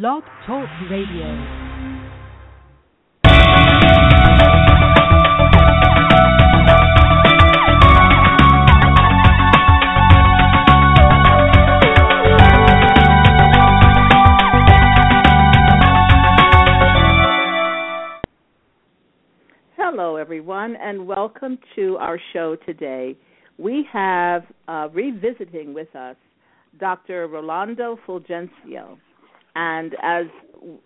Blog Talk Radio. Hello, everyone, and welcome to our show today. We have uh, revisiting with us Dr. Rolando Fulgencio. And as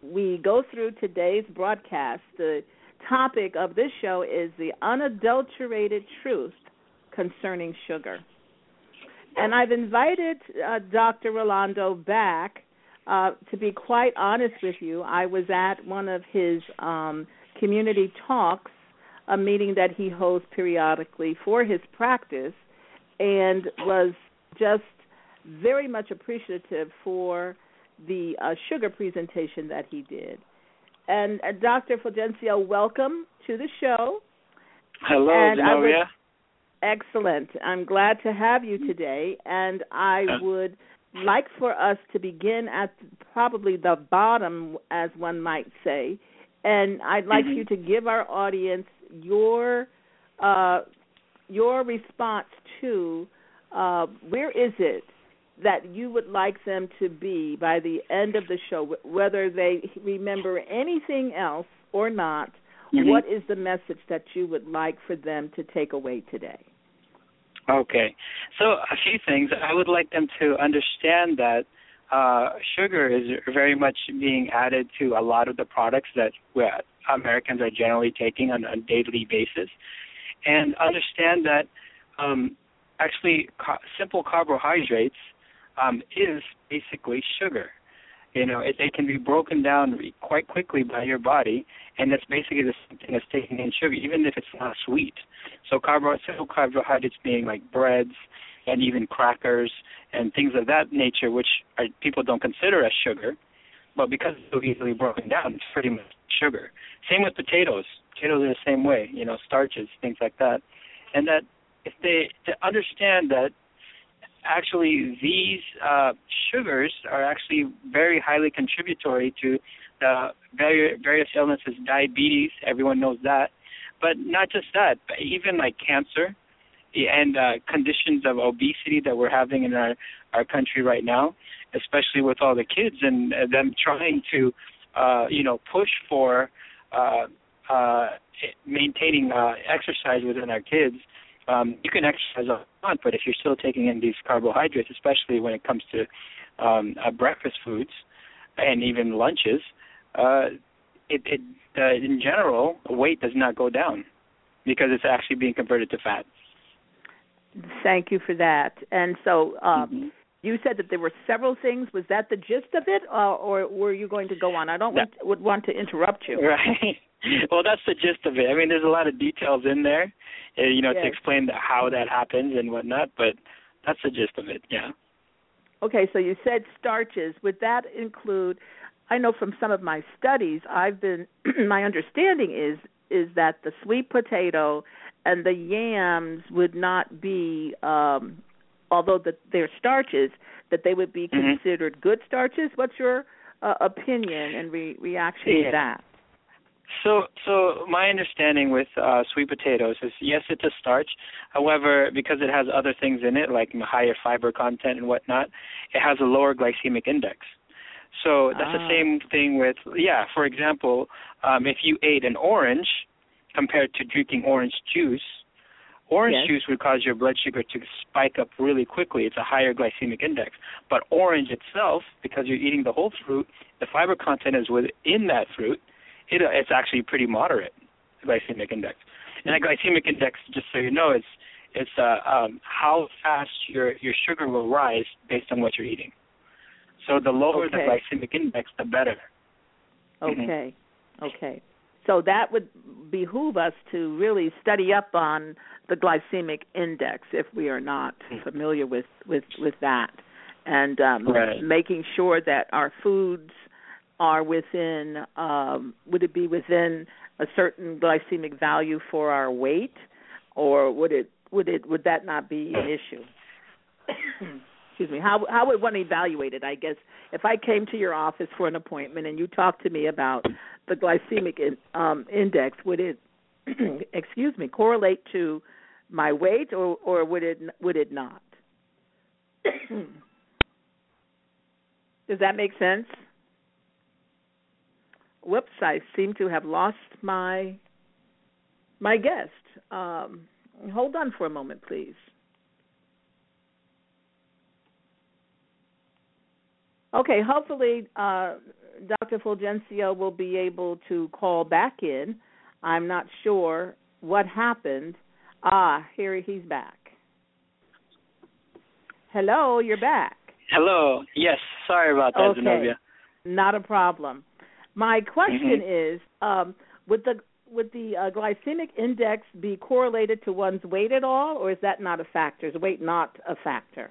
we go through today's broadcast, the topic of this show is the unadulterated truth concerning sugar. And I've invited uh, Dr. Rolando back. Uh, to be quite honest with you, I was at one of his um, community talks, a meeting that he hosts periodically for his practice, and was just very much appreciative for the uh, sugar presentation that he did. And uh, Dr. Fulgencio, welcome to the show. Hello, and. Excellent. I'm glad to have you today, and I would like for us to begin at probably the bottom, as one might say, and I'd like Mhm. you to give our audience your uh, your response to uh, where is it that you would like them to be by the end of the show, whether they remember anything else or not. Mhm. What is the message that you would like for them to take away today? Okay. So a few things. I would like them to understand that uh, sugar is very much being added to a lot of the products that Americans are generally taking on a daily basis, and understand that um, actually ca- simple carbohydrates um, is basically sugar. You know, it, it can be broken down quite quickly by your body, and that's basically the same thing as taking in sugar, even if it's not sweet. So carbo simple carbohydrates being like breads and even crackers and things of that nature, which are, people don't consider as sugar, but because it's so easily broken down, it's pretty much sugar. Same with potatoes. Potatoes are the same way, you know, starches, things like that. And that if they to understand that actually these uh, sugars are actually very highly contributory to the vari- various illnesses, diabetes, everyone knows that, but not just that, but even like cancer and uh, conditions of obesity that we're having in our our country right now, especially with all the kids and uh, them trying to, uh, you know, push for uh, uh, maintaining uh, exercise within our kids. Um, you can exercise all you want, but if you're still taking in these carbohydrates, especially when it comes to um, uh, breakfast foods and even lunches, uh, it, it uh, in general weight does not go down because it's actually being converted to fat. Thank you for that. And so, um, Mhm. you said that there were several things. Was that the gist of it, uh, or were you going to go on? I don't want, would want to interrupt you. Right. well, that's the gist of it. I mean, there's a lot of details in there, uh, you know, Yes. to explain how that happens and whatnot. But that's the gist of it. Yeah. Okay, so you said starches. Would that include? I know from some of my studies, I've been my understanding is is that the sweet potato and the yams would not be, um, although that they're starches, that they would be Mhm. considered good starches. What's your uh, opinion and re- reaction Yeah. to that? So, so my understanding with uh, sweet potatoes is yes, it's a starch. However, because it has other things in it, like higher fiber content and whatnot, it has a lower glycemic index. So that's Ah. the same thing with yeah. For example, um, if you ate an orange compared to drinking orange juice, orange Yes. juice would cause your blood sugar to spike up really quickly. It's a higher glycemic index. But orange itself, because you're eating the whole fruit, the fiber content is within that fruit it, it's actually pretty moderate glycemic index. And that glycemic index, just so you know, it's it's uh, um, how fast your your sugar will rise based on what you're eating. So the lower the glycemic index, the better. Mhm. Okay. Okay. So that would behoove us to really study up on the glycemic index if we are not Mhm. familiar with with with that, and um, Right. making sure that our foods are within. Um, would it be within a certain glycemic value for our weight, or would it would it would that not be an issue? excuse me, how how would one evaluate it? I guess if I came to your office for an appointment and you talked to me about the glycemic in, um, index, would it, excuse me, correlate to my weight, or or would it would it not? Does that make sense? Whoops! I seem to have lost my my guest. Um, hold on for a moment, please. Okay, hopefully uh, Dr. Fulgencio will be able to call back in. I'm not sure what happened. Ah, here he's back. Hello, you're back. Hello. Yes, sorry about that, okay. Zenobia. Not a problem. My question Mhm. is, um, would the would the uh, glycemic index be correlated to one's weight at all, or is that not a factor? Is weight not a factor?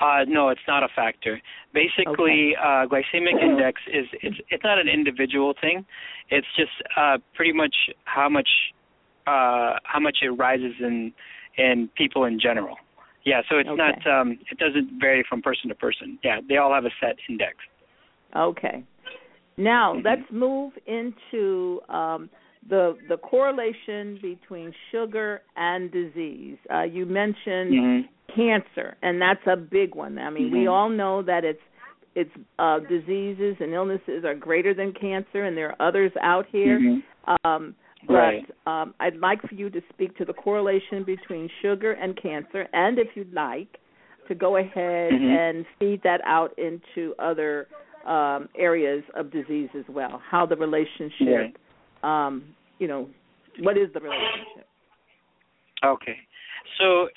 Uh, no, it's not a factor. Basically, uh, glycemic index is it's it's not an individual thing. It's just uh, pretty much how much uh, how much it rises in in people in general. Yeah, so it's Okay. not um, it doesn't vary from person to person. Yeah, they all have a set index. Okay. Now let's move into um, the the correlation between sugar and disease. Uh, you mentioned hmm cancer, and that's a big one. I mean, we Mhm. all know that it's it's uh, diseases and illnesses are greater than cancer, and there are others out here. Mhm. Um, but Right. um, I'd like for you to speak to the correlation between sugar and cancer, and if you'd like, to go ahead Mhm. and feed that out into other um, areas of disease as well. How the relationship, um, you know, what is the relationship? Okay. So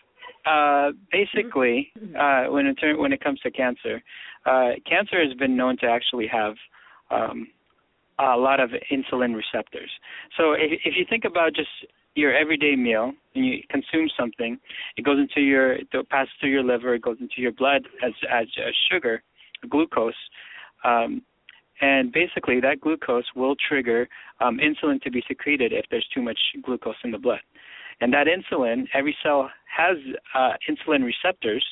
uh, basically, uh, when it turn, when it comes to cancer, uh, cancer has been known to actually have um, a lot of insulin receptors. So if, if you think about just your everyday meal and you consume something, it goes into your it passes through your liver, it goes into your blood as as uh, sugar, glucose. Um, and basically, that glucose will trigger um, insulin to be secreted if there's too much glucose in the blood. And that insulin, every cell has uh, insulin receptors,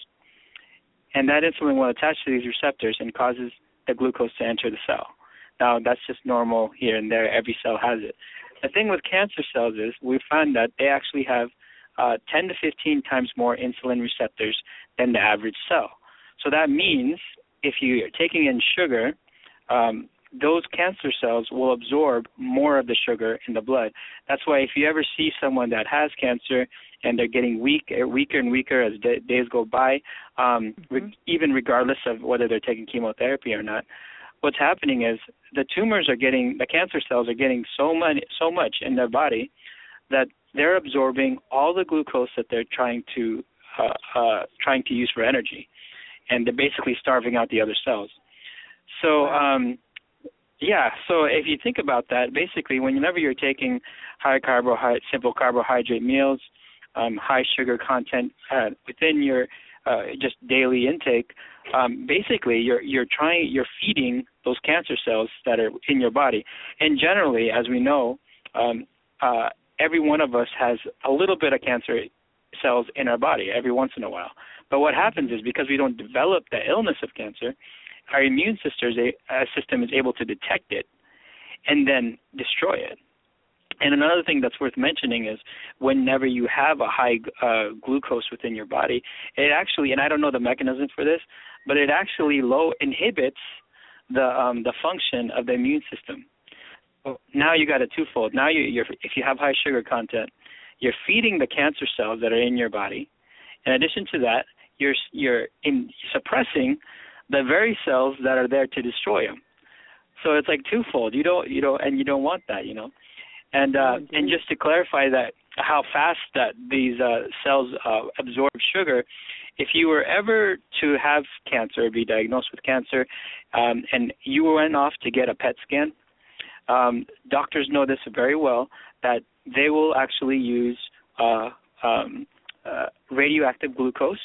and that insulin will attach to these receptors and causes the glucose to enter the cell. Now, that's just normal here and there. Every cell has it. The thing with cancer cells is we find that they actually have uh, 10 to 15 times more insulin receptors than the average cell. So that means if you're taking in sugar, um, those cancer cells will absorb more of the sugar in the blood. That's why if you ever see someone that has cancer and they're getting weak, uh, weaker and weaker as d- days go by, um, re- Mhm. even regardless of whether they're taking chemotherapy or not, what's happening is the tumors are getting, the cancer cells are getting so much, so much in their body that they're absorbing all the glucose that they're trying to, uh, uh, trying to use for energy, and they're basically starving out the other cells. So, um, yeah. So if you think about that, basically, whenever you're taking high carbohydrate, simple carbohydrate meals, um, high sugar content uh, within your uh, just daily intake, um, basically you're you're trying you're feeding those cancer cells that are in your body. And generally, as we know, um, uh, every one of us has a little bit of cancer cells in our body every once in a while. But what happens is because we don't develop the illness of cancer, our immune system is, able to detect it and then destroy it. And another thing that's worth mentioning is whenever you have a high uh, glucose within your body, it actually, and I don't know the mechanism for this, but it actually low inhibits the um, the function of the immune system. Now you got a twofold. Now you, you're, if you have high sugar content, you're feeding the cancer cells that are in your body. In addition to that, you're you're in suppressing the very cells that are there to destroy them. So it's like twofold. You don't you don't and you don't want that, you know. And uh, Oh, and just to clarify that how fast that these uh, cells uh, absorb sugar, if you were ever to have cancer, be diagnosed with cancer, um, and you went off to get a PET scan, um, doctors know this very well that they will actually use uh, um, uh, radioactive glucose,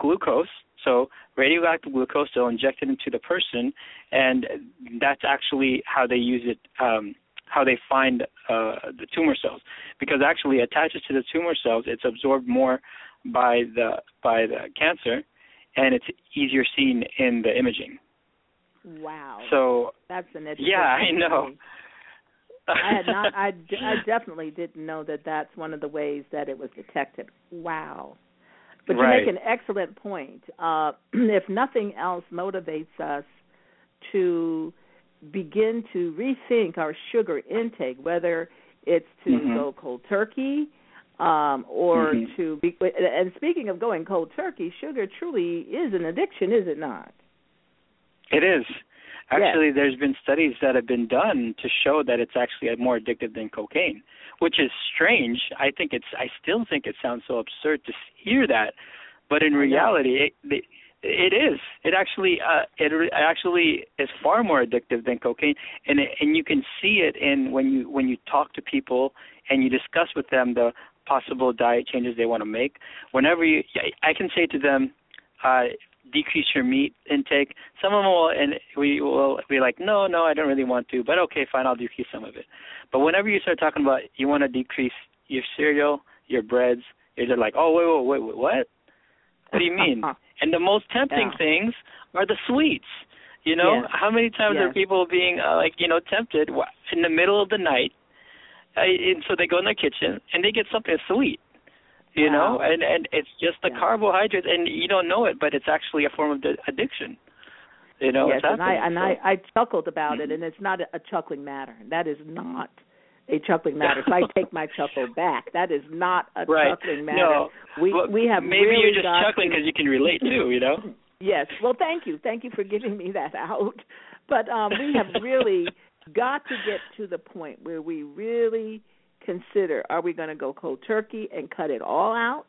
glucose. So radioactive glucose, they'll inject it into the person, and that's actually how they use it. Um, how they find uh, the tumor cells, because actually it attaches to the tumor cells, it's absorbed more by the by the cancer, and it's easier seen in the imaging. Wow. So that's an interesting. Yeah, I know. I had not. I, I definitely didn't know that that's one of the ways that it was detected. Wow. But you make an excellent point. Uh, if nothing else motivates us to begin to rethink our sugar intake, whether it's to mm-hmm. go cold turkey um, or mm-hmm. to be. And speaking of going cold turkey, sugar truly is an addiction, is it not? It is. Actually, yes. there's been studies that have been done to show that it's actually more addictive than cocaine, which is strange. I think it's. I still think it sounds so absurd to hear that, but in reality, it, it is. It actually. Uh, it actually is far more addictive than cocaine, and it, and you can see it in when you when you talk to people and you discuss with them the possible diet changes they want to make. Whenever you, I can say to them, uh, decrease your meat intake. Some of them will, and we will be like, no, no, I don't really want to, but okay, fine, I'll decrease some of it. But whenever you start talking about you want to decrease your cereal, your breads, they're like, oh, wait, wait, wait, wait what? What do you mean? and the most tempting yeah. things are the sweets. You know, yes. how many times yes. are people being uh, like, you know, tempted in the middle of the night? Uh, and so they go in their kitchen and they get something sweet you wow. know and and it's just the yeah. carbohydrates and you don't know it but it's actually a form of addiction you know yes and i and so. i i chuckled about mm-hmm. it and it's not a, a chuckling matter that is not a chuckling matter so i take my chuckle back that is not a right. chuckling matter no. we well, we have maybe really you're just chuckling because to... you can relate too you know yes well thank you thank you for giving me that out but um we have really got to get to the point where we really consider are we going to go cold turkey and cut it all out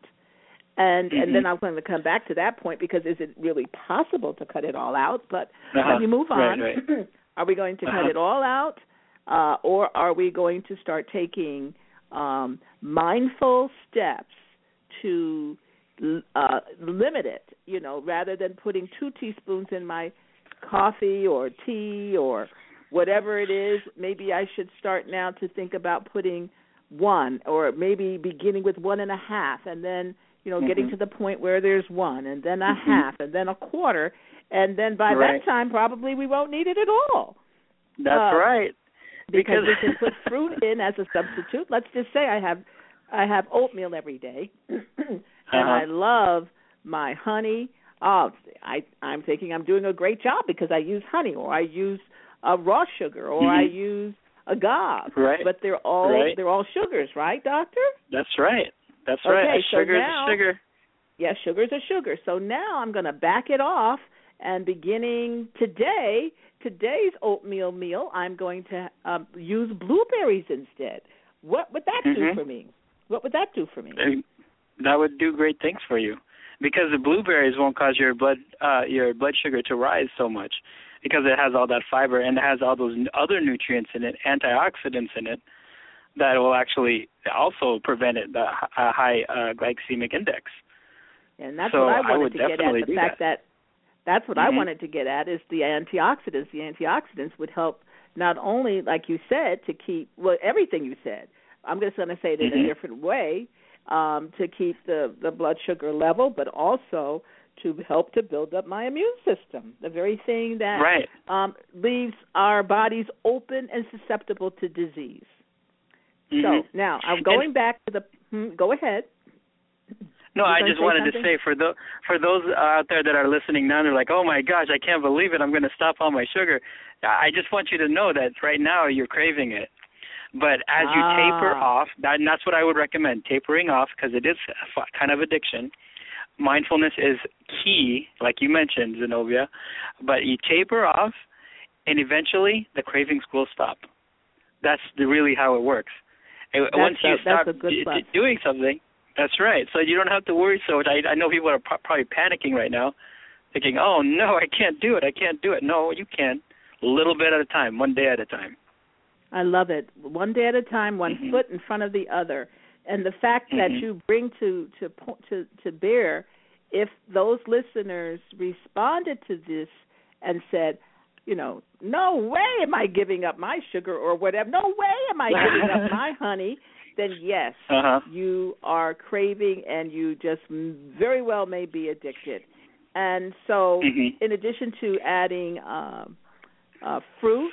and mm-hmm. and then I'm going to come back to that point because is it really possible to cut it all out? But uh-huh. let me move on. Right, right. are we going to uh-huh. cut it all out, uh, or are we going to start taking um, mindful steps to uh, limit it? You know, rather than putting two teaspoons in my coffee or tea or whatever it is, maybe I should start now to think about putting one, or maybe beginning with one and a half, and then you know, mm-hmm. getting to the point where there's one, and then a mm-hmm. half, and then a quarter, and then by right. that time probably we won't need it at all. That's uh, right. Because we can put fruit in as a substitute. Let's just say I have I have oatmeal every day, and uh-huh. I love my honey. Oh, I I'm thinking I'm doing a great job because I use honey, or I use uh, raw sugar, or mm-hmm. I use agave. Right. But they're all right. they're all sugars, right, doctor? That's right. That's okay, right. So sugar now, is sugar. Yes, sugar is a sugar. So now I'm going to back it off, and beginning today, today's oatmeal meal, I'm going to um, use blueberries instead. What would that mm-hmm. do for me? What would that do for me? That would do great things for you, because the blueberries won't cause your blood uh, your blood sugar to rise so much, because it has all that fiber and it has all those other nutrients in it, antioxidants in it that will actually also prevent it, the high uh, glycemic index. And that's so what I I wanted would to get at. The fact that. that. that's what mm-hmm. I wanted to get at is the antioxidants. The antioxidants would help not only, like you said, to keep well everything you said. I'm just going to say it in mm-hmm. a different way um, to keep the the blood sugar level, but also to help to build up my immune system. The very thing that right. um, leaves our bodies open and susceptible to disease. Mm-hmm. So now I'm going and, back to the. Hmm, go ahead. No, I just wanted something? to say for those for those out there that are listening now, they're like, "Oh my gosh, I can't believe it! I'm going to stop all my sugar." I just want you to know that right now you're craving it, but as you ah. taper off, that, and that's what I would recommend: tapering off because it is a kind of addiction. Mindfulness is key, like you mentioned, Zenobia, but you taper off, and eventually the cravings will stop. That's the, really how it works. And that's once you a, stop d- d- doing something, that's right. So you don't have to worry so much. I, I know people are pro- probably panicking right now, thinking, "Oh no, I can't do it. I can't do it." No, you can. A little bit at a time, one day at a time. I love it. One day at a time, one mm-hmm. foot in front of the other, and the fact mm-hmm. that you bring to to to to bear, if those listeners responded to this and said, you know, no way am I giving up my sugar or whatever. No way am I giving up my honey. Then yes, uh-huh. you are craving and you just very well may be addicted. and so mm-hmm. in addition to adding uh, uh, fruit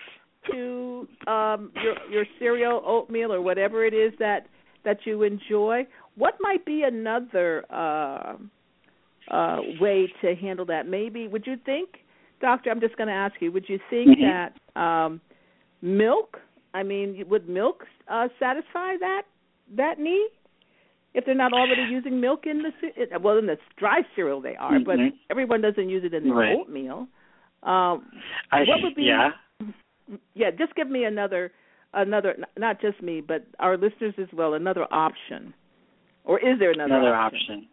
to um, your your cereal, oatmeal, or whatever it is that that you enjoy, what might be another uh, uh, way to handle that? Maybe would you think, Doctor? I'm just going to ask you. Would you think mm-hmm. that um, milk? I mean, would milk uh, satisfy that that need? If they're not already using milk in the well in the dry cereal they are, mm-hmm. but everyone doesn't use it in the right. oatmeal. Um, I, what would be? Yeah. Yeah, just give me another another not just me, but our listeners as well, another option. Or is there another, another option?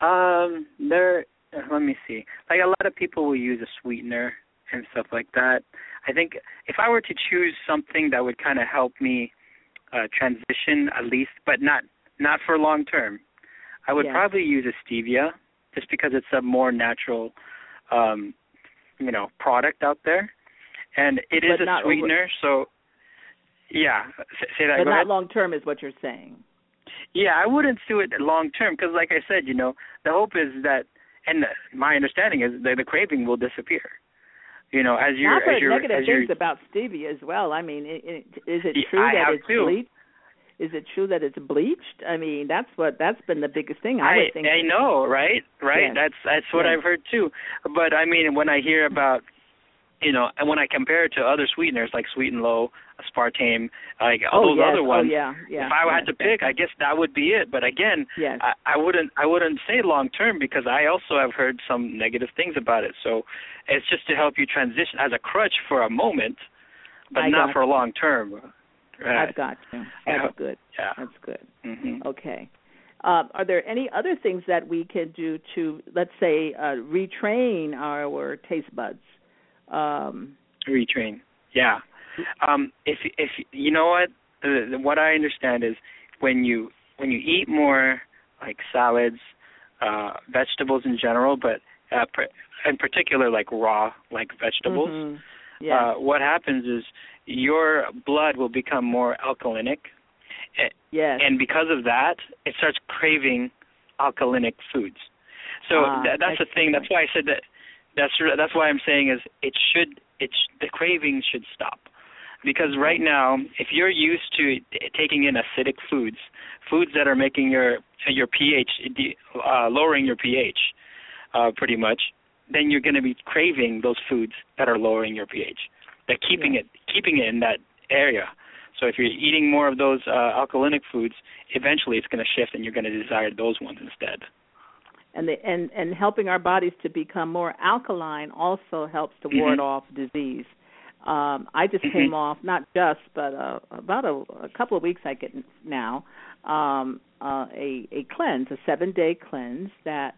option? Um, there. Let me see. Like a lot of people will use a sweetener and stuff like that. I think if I were to choose something that would kind of help me uh, transition at least, but not not for long term, I would Yeah. probably use a stevia just because it's a more natural, um, you know, product out there, and it is But a not over- sweetener. So, yeah, say that. But not long term is what you're saying. Yeah, I wouldn't do it long term because, like I said, you know, the hope is that, and my understanding is that the craving will disappear. You know, as you I've as heard you negative things about stevia as well. I mean, it, it, is it true I that it's too. bleached? Is it true that it's bleached? I mean, that's what that's been the biggest thing I, I would think. I know, right? Right. Yes. That's that's what Yes. I've heard too. But I mean, when I hear about, you know, and when I compare it to other sweeteners like Sweet and Low, aspartame, like all oh those yes, other ones, oh yeah, yeah. if I yes, had to pick, I guess that would be it. But again, yes. I, I wouldn't I wouldn't say long term because I also have heard some negative things about it. So it's just to help you transition as a crutch for a moment, but I not for a long term. Right. I've got you. That's hope- good. Yeah. That's good. hmm Okay. Uh, are there any other things that we can do to, let's say, uh, retrain our taste buds? Um, Retrain. Yeah. Um, if if you know what the, the, what I understand is when you when you eat more like salads, uh, vegetables in general, but uh, pr- in particular like raw like vegetables. mhm. Yeah. uh, what happens is your blood will become more alkalinic, yes. and because of that, it starts craving alkalinic foods. So Ah, tha- that's the thing. That's why I said that. That's that's why I'm saying is it should it sh- the craving should stop because right now if you're used to taking in acidic foods, foods that are making your your pH uh, lowering your pH, uh, pretty much, then you're going to be craving those foods that are lowering your pH. They're keeping Yeah. it keeping it in that area. So if you're eating more of those uh, alkalinic foods, eventually it's going to shift and you're going to desire those ones instead. And the and and helping our bodies to become more alkaline also helps to ward Mhm. off disease. Um, I just Mhm. came off not just but uh, about a, a couple of weeks I get now um, uh, a a cleanse, a seven day cleanse that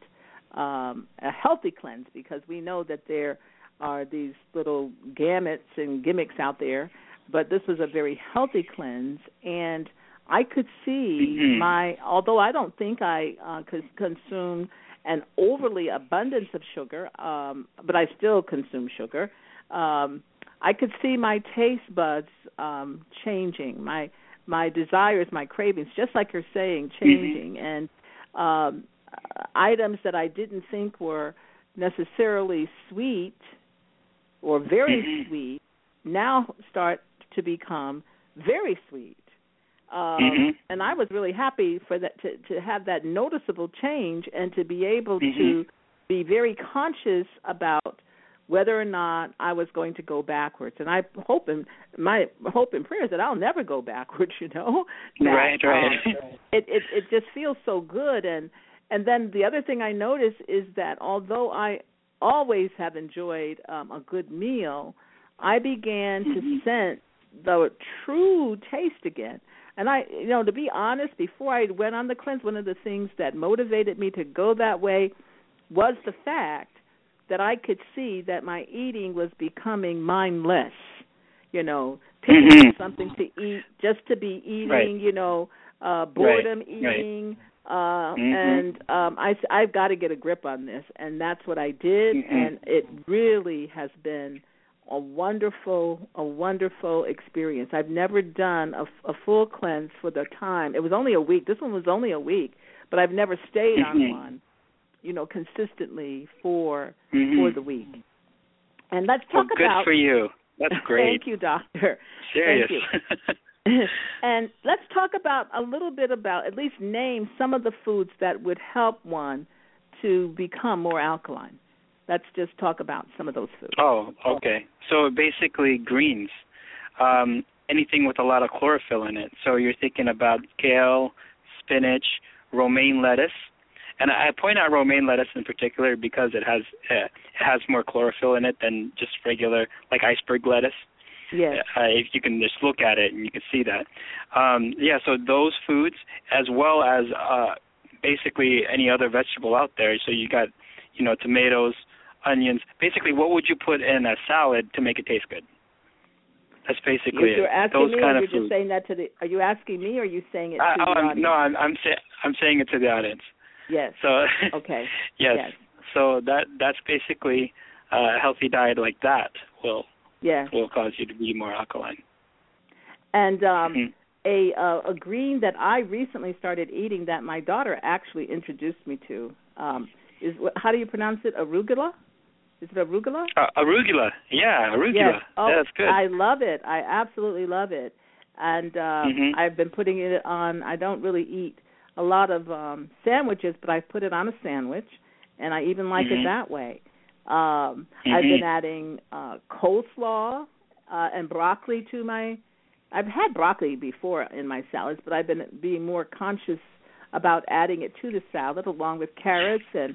um, a healthy cleanse because we know that there are these little gamuts and gimmicks out there, but this was a very healthy cleanse and I could see Mhm. my although I don't think I uh, cons- consume an overly abundance of sugar, um, but I still consume sugar. Um, I could see my taste buds um, changing, my my desires, my cravings, just like you're saying, changing, and um, items that I didn't think were necessarily sweet or very Mhm. sweet now start to become very sweet. Um, Mhm. And I was really happy for that to to have that noticeable change and to be able Mhm. to be very conscious about whether or not I was going to go backwards. And I hope and my hope and prayer is that I'll never go backwards. You know, that, Right, right. um, it it it just feels so good. And and then the other thing I notice is that although I always have enjoyed um, a good meal, I began to Mhm. sense the true taste again. And I, you know, to be honest, before I went on the cleanse, one of the things that motivated me to go that way was the fact that I could see that my eating was becoming mindless. You know, picking Mhm. something to eat just to be eating. Right. You know, uh boredom Right, right. eating. Uh, Mhm. and um I I've got to get a grip on this, and that's what I did, Mhm. and it really has been a wonderful a wonderful experience. I've never done a, a full cleanse for the time. It was only a week. This one was only a week, but I've never stayed on Mhm. one. you know, consistently for mm-hmm. for the week. And let's talk well, good about. Good for you. That's great. Thank you, doctor. Serious. Thank you. and let's talk about a little bit about at least name some of the foods that would help one to become more alkaline. Let's just talk about some of those foods. Oh, okay. So basically greens. Um, anything with a lot of chlorophyll in it. So you're thinking about kale, spinach, romaine lettuce. And I point out romaine lettuce in particular because it has uh, it has more chlorophyll in it than just regular like iceberg lettuce. Yes. Uh, if you can just look at it and you can see that. Um, yeah, so those foods as well as uh, basically any other vegetable out there. So you got, you know, tomatoes, onions. Basically, what would you put in a salad to make it taste good? That's basically you're it. asking Those me, kind or you're just saying that to the. Are you asking me, or are you saying it to I, the I'm, audience? no, I'm I'm, say, I'm saying it to the audience. Yes. So okay. yes. yes. So that that's basically uh, a healthy diet like that will yes. will cause you to be more alkaline. And um mm-hmm. a uh, a green that I recently started eating that my daughter actually introduced me to um is how do you pronounce it? Arugula? Is it arugula? Uh, arugula, yeah, arugula. Yes. Oh, yeah, that's good. I love it. I absolutely love it, and uh, mm-hmm. I've been putting it on. I don't really eat a lot of um sandwiches, but I put it on a sandwich, and I even like mm-hmm. it that way. Um mm-hmm. I've been adding uh coleslaw uh and broccoli to my. I've had broccoli before in my salads, but I've been being more conscious about adding it to the salad along with carrots and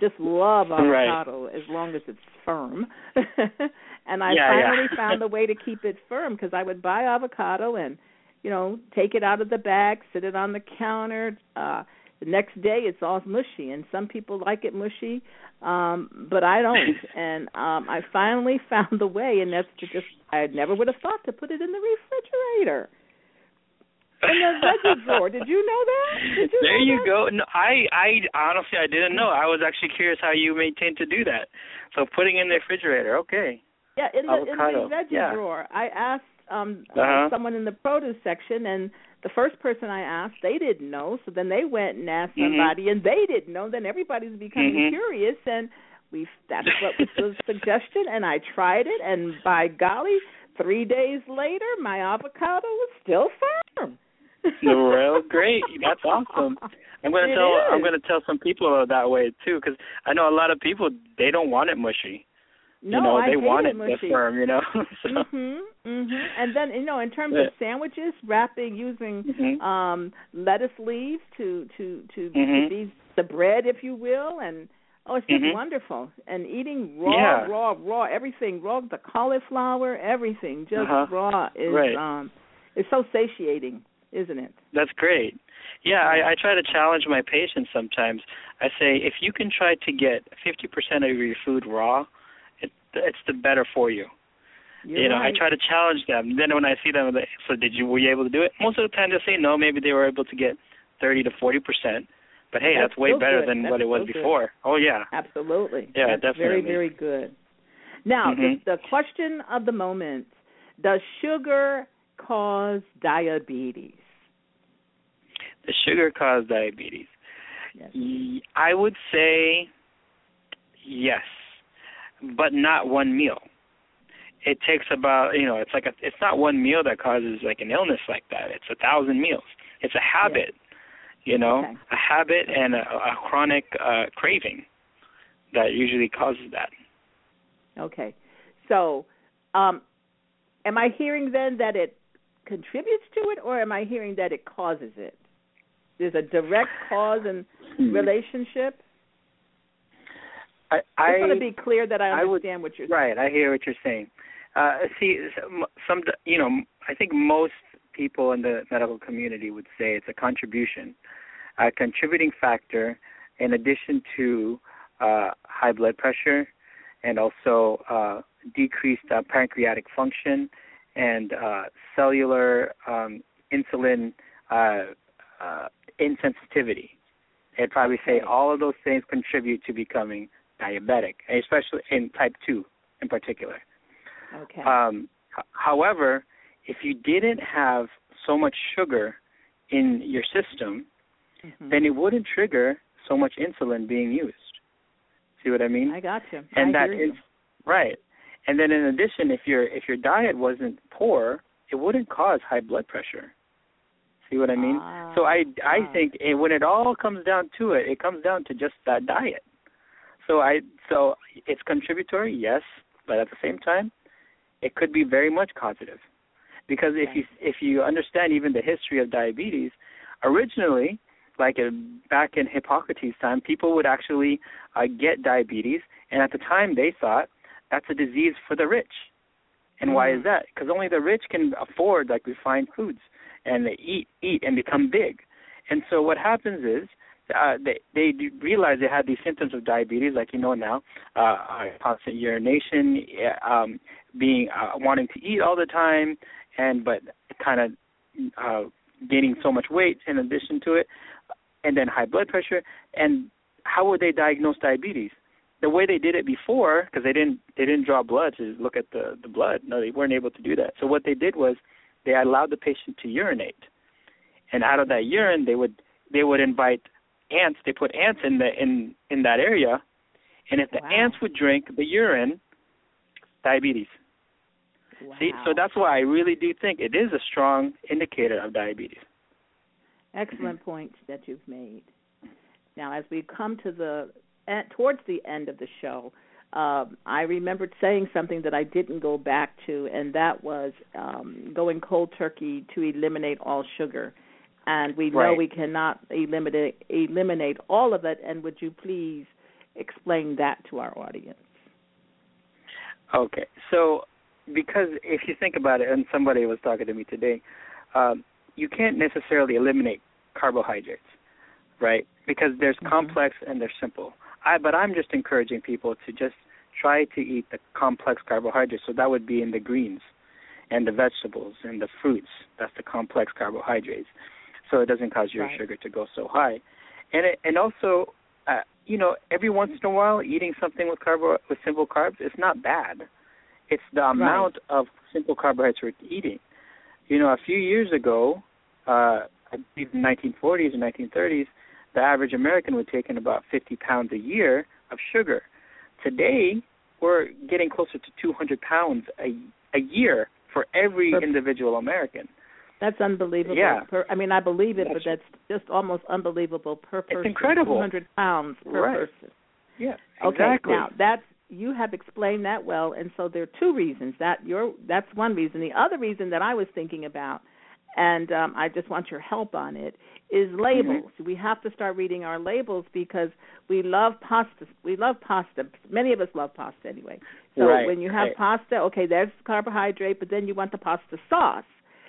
just love avocado right. as long as it's firm. and I yeah, finally yeah. found a way to keep it firm because I would buy avocado and you know take it out of the bag, sit it on the counter. Uh the next day it's all mushy and some people like it mushy um but I don't and um I finally found the way and that's to just I never would have thought to put it in the refrigerator in the veggie drawer. Did you know that? Did you there know you that? go. No, I I honestly I didn't know. I was actually curious how you maintain to do that. So putting in the refrigerator, okay. Yeah, in the Avocado. in the veggie yeah. drawer. I asked um uh-huh. someone in the produce section and the first person I asked, they didn't know. So then they went and asked mm-hmm. somebody and they didn't know. Then everybody's becoming mm-hmm. curious and we that's what was the suggestion and I tried it and by golly, 3 days later my avocado was still firm. well, great. That's awesome. I'm going to It tell is. I'm going to tell some people that way too cuz I know a lot of people they don't want it mushy. No, you know, I they want it it mushy. firm, you know. so, Mhm. Mhm. And then you know, in terms Yeah. of sandwiches, wrapping using Mhm. um lettuce leaves to to to, to Mhm. be the bread, if you will, and oh, it's just Mhm. wonderful. And eating raw, Yeah. raw, raw, everything raw, the cauliflower, everything just Uh-huh. raw is Right. um is so satiating, isn't it? That's great. Yeah, I, I try to challenge my patients sometimes. I say if you can try to get 50% of your food raw, it, it's the better for you. You're you know, right. I try to challenge them. Then when I see them, they, so did you were you able to do it? Most of the time they say no. Maybe they were able to get 30 to 40 percent. But hey, That's that's, way better good. than That's what it was good. before. Oh yeah. Absolutely. Yeah, That's very, definitely. very good. Now, Mhm. the, the question of the moment does sugar cause diabetes? The sugar cause diabetes. Yes. I would say yes, but not one meal. It takes about you know it's like a it's not one meal that causes like an illness like that. It's a thousand meals. It's a habit, you know, Okay. a habit and a, a chronic uh, craving that usually causes that. Okay. So, um, am I hearing then that it contributes to it, or am I hearing that it causes it? There's a direct cause and relationship. I I just want to be clear that I I would- understand what you're saying. Right, I hear what you're saying. Uh, see, some, some, you know, I think most people in the medical community would say it's a contribution, a contributing factor, in addition to uh, high blood pressure and also uh, decreased uh, pancreatic function and uh, cellular um, insulin uh, uh, insensitivity. I'd probably say all of those things contribute to becoming diabetic, especially in type 2 in particular. Okay. Um, h- however, if you didn't have so much sugar in your system, Mhm. then it wouldn't trigger so much insulin being used. See what I mean? I got you. And I that is right. And then in addition, if your if your diet wasn't poor, it wouldn't cause high blood pressure. See what I mean? Ah, so I I ah. think it, when it all comes down to it, it comes down to just that diet. So I so it's contributory, yes, but at the same time, it could be very much causative. Because if you if you understand even the history of diabetes, originally, like back in Hippocrates' time, people would actually uh, get diabetes, and at the time they thought that's a disease for the rich. And why is Mm. that? Because only the rich can afford like refined foods and they eat eat and become big. And so what happens is uh, they they realize they had these symptoms of diabetes, like you know now, uh, constant urination, um, being uh, wanting to eat all the time, and but kind of uh, gaining so much weight in addition to it, and then high blood pressure. And how would they diagnose diabetes? The way they did it before, because they didn't they didn't draw blood to look at the the blood. No, they weren't able to do that. So what they did was they allowed the patient to urinate, and out of that urine they would they would invite ants. They put ants in the in in that area, and if the Wow. ants would drink the urine, diabetes. Wow. See, so that's why I really do think it is a strong indicator of diabetes. excellent points that you've made. Now, as we come to the eh, towards the end of the show, um, I remembered saying something that I didn't go back to, and that was um, going cold turkey to eliminate all sugar. And we know Right. we cannot eliminate eliminate all of it. And would you please explain that to our audience? Okay, so because if you think about it, and somebody was talking to me today, um, you can't necessarily eliminate carbohydrates, right? Because there's Mhm. complex and there's simple. I but I'm just encouraging people to just try to eat the complex carbohydrates. So that would be in the greens, and the vegetables and the fruits. That's the complex carbohydrates. So it doesn't cause your Right. sugar to go so high, and it, and also. Uh, you know, every once in a while, eating something with carbo with simple carbs is not bad. It's the amount of simple carbohydrates we're eating. You know, a few years ago, uh, I believe in 1940s and 1930s, the average American would take in about 50 pounds a year of sugar. Today, we're getting closer to 200 pounds a a year for every Per- individual American. That's unbelievable. Yeah. Per, I mean, I believe it, but That's- that's just almost unbelievable per person. It's incredible. 200 pounds per Right. person. Yeah, Okay, exactly. now that's you have explained that well, and so there are two reasons. That your that's one reason. The other reason that I was thinking about, and um, I just want your help on it, is labels. We have to start reading our labels because we love pasta. We love pasta. Many of us love pasta anyway. So Right, when you have right. pasta, okay, there's carbohydrate, but then you want the pasta sauce,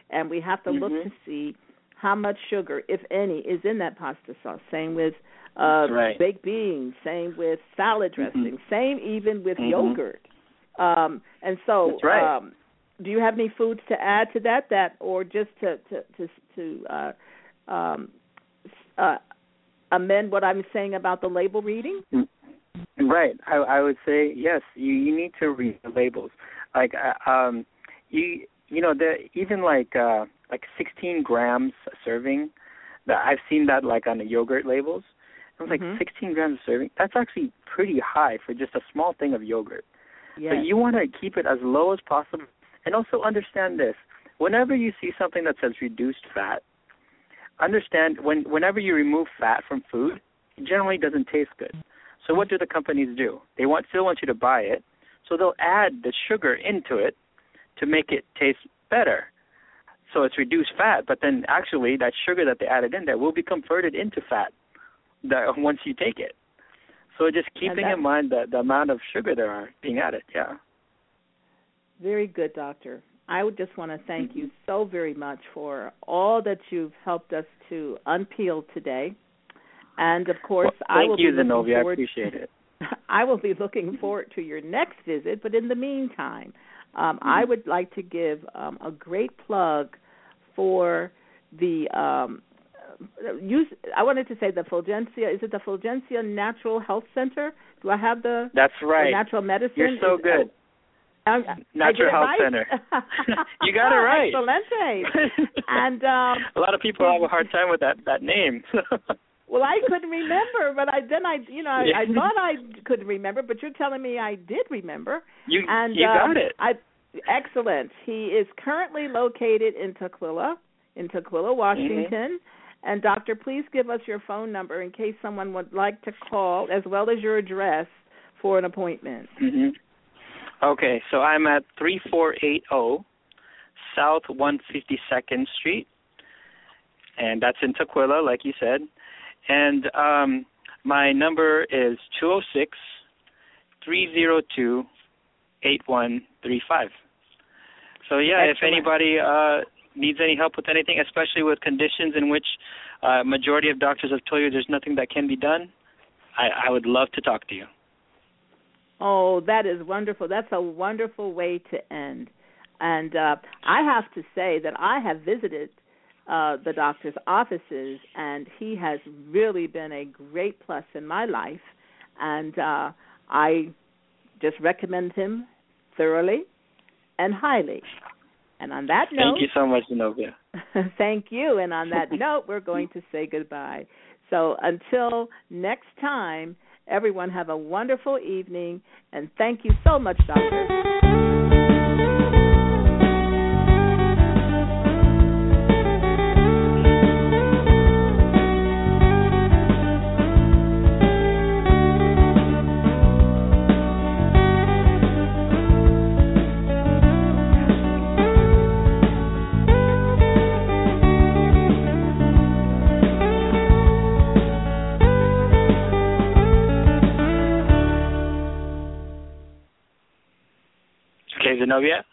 and we have to look Mhm. to see how much sugar, if any, is in that pasta sauce. Same with uh right. baked beans, same with salad dressing, Mhm. same even with Mhm. yogurt. Um and so um do you have any foods to add to that that or just to to to, to uh um uh amend what I'm saying about the label reading? Right. I I would say yes. You you need to read the labels. Like uh, um, you you know the even like uh like 16 grams a serving. That I've seen that like on the yogurt labels. I was like 16 grams a serving. That's actually pretty high for just a small thing of yogurt. Yes. But you want to keep it as low as possible. And also understand this: whenever you see something that says reduced fat, understand when whenever you remove fat from food, it generally doesn't taste good. So what do the companies do? They want still want you to buy it, so they'll add the sugar into it to make it taste better. So it's reduced fat, but then actually that sugar that they added in there will be converted into fat the, once you take it. So just keeping that- in mind the the amount of sugar there are being added. Yeah. Very good, doctor. I would just want to thank Mm-hmm. you so very much for all that you've helped us to unpeel today. And of course, Well, I will you, be looking Zenobia. I appreciate it. I will be looking forward to your next visit, but in the meantime, um, Mm-hmm. I would like to give um, a great plug for the um, uh, use. I wanted to say the Fulgencia. Is it the Fulgencia Natural Health Center? Do I have the, That's the right. natural medicine? You're so Is- good. I did Natural Health right? Center. You got it right. Excelente. And um, a lot of people have a hard time with that that name. Well, I couldn't remember, but I then I, you know, I, I thought I couldn't remember, but you're telling me I did remember. You and, you uh, got it. I excellent. He is currently located in Tukwila, in Tukwila, Washington. Mm-hmm. And doctor, please give us your phone number in case someone would like to call, as well as your address for an appointment. hmm Okay, so I'm at 3480 South 152nd Street, and that's in Tukwila, like you said. And um, my number is 206 302 8135. So yeah, if anybody uh, needs any help with anything, especially with conditions in which uh, majority of doctors have told you there's nothing that can be done, I, I would love to talk to you. Oh, that is wonderful. That's a wonderful way to end. And uh, I have to say that I have visited uh, the doctor's offices, and he has really been a great plus in my life. And uh, I just recommend him thoroughly and highly. And on that note, Thank you so much, Zenobia. thank you. And on that note, we're going to say goodbye. So until next time, everyone have a wonderful evening, and thank you so much, Doctor. Zenobia.